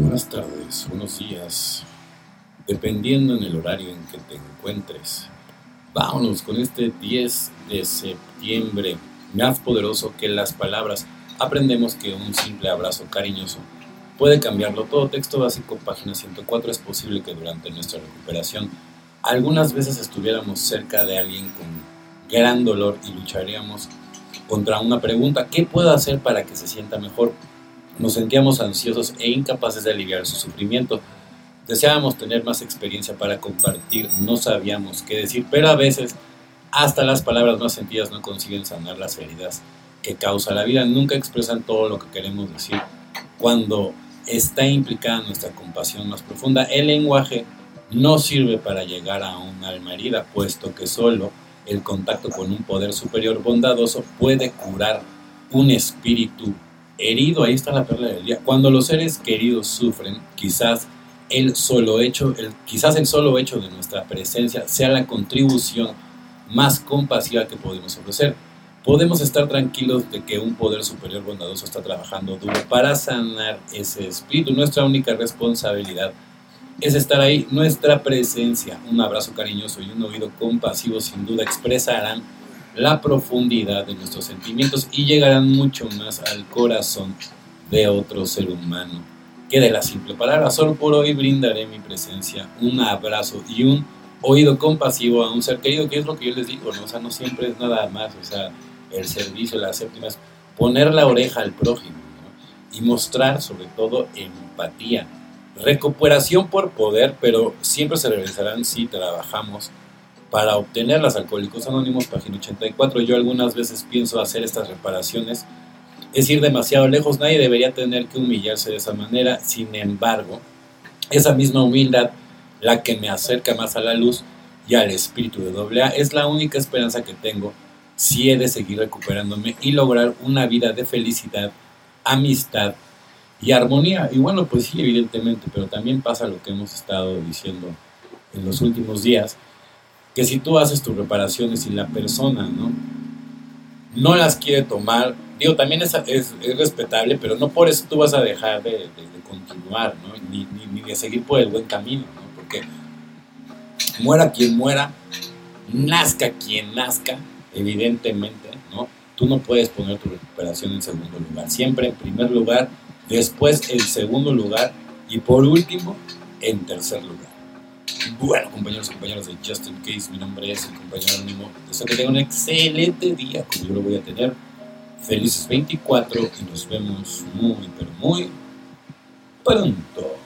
Buenas tardes, buenos días, dependiendo en el horario en que te encuentres. Vámonos con este 10 de septiembre, más poderoso que las palabras. Aprendemos que un simple abrazo cariñoso puede cambiarlo todo. Texto básico, página 104. Es posible que durante nuestra recuperación algunas veces estuviéramos cerca de alguien con gran dolor y lucharíamos contra una pregunta, ¿qué puedo hacer para que se sienta mejor? Nos sentíamos ansiosos e incapaces de aliviar su sufrimiento. Deseábamos tener más experiencia para compartir, no sabíamos qué decir, pero a veces hasta las palabras más sentidas no consiguen sanar las heridas que causa la vida, nunca expresan todo lo que queremos decir. Cuando está implicada nuestra compasión más profunda, el lenguaje no sirve para llegar a un alma herida, puesto que solo el contacto con un poder superior bondadoso puede curar un espíritu herido, ahí está la perla del día. Cuando los seres queridos sufren, quizás el solo hecho, el, quizás el solo hecho de nuestra presencia sea la contribución más compasiva que podemos ofrecer. Podemos estar tranquilos de que un poder superior bondadoso está trabajando duro para sanar ese espíritu. Nuestra única responsabilidad es estar ahí. Nuestra presencia, un abrazo cariñoso y un oído compasivo sin duda expresarán la profundidad de nuestros sentimientos y llegarán mucho más al corazón de otro ser humano que de la simple palabra. Solo por hoy brindaré mi presencia, un abrazo y un oído compasivo a un ser querido, que es lo que yo les digo, ¿no? O sea, no siempre es nada más, o sea, el servicio, la séptima es poner la oreja al prójimo y mostrar sobre todo empatía. Recuperación por poder, pero siempre se realizarán si trabajamos para obtener las Alcohólicos Anónimos, página 84. Yo algunas veces pienso hacer estas reparaciones. Es ir demasiado lejos, nadie debería tener que humillarse de esa manera. Sin embargo, esa misma humildad, la que me acerca más a la luz y al espíritu de doble A, es la única esperanza que tengo si he de seguir recuperándome y lograr una vida de felicidad, amistad y armonía. Y bueno, pues sí, evidentemente, pero también pasa lo que hemos estado diciendo en los últimos días, que si tú haces tus reparaciones y la persona no, no las quiere tomar, digo, también es, es, respetable, pero no por eso tú vas a dejar de, continuar, ¿no? ni, ni, de seguir por el buen camino, ¿no? porque muera quien muera, nazca quien nazca, evidentemente, ¿no? Tú no puedes poner tu recuperación en segundo lugar, siempre en primer lugar, después en segundo lugar y por último en tercer lugar. Bueno, compañeros y compañeras de Just in Case, mi nombre es el compañero anónimo. Deseo que tengan un excelente día, como yo lo voy a tener. Felices 24 y nos vemos muy, pero muy pronto.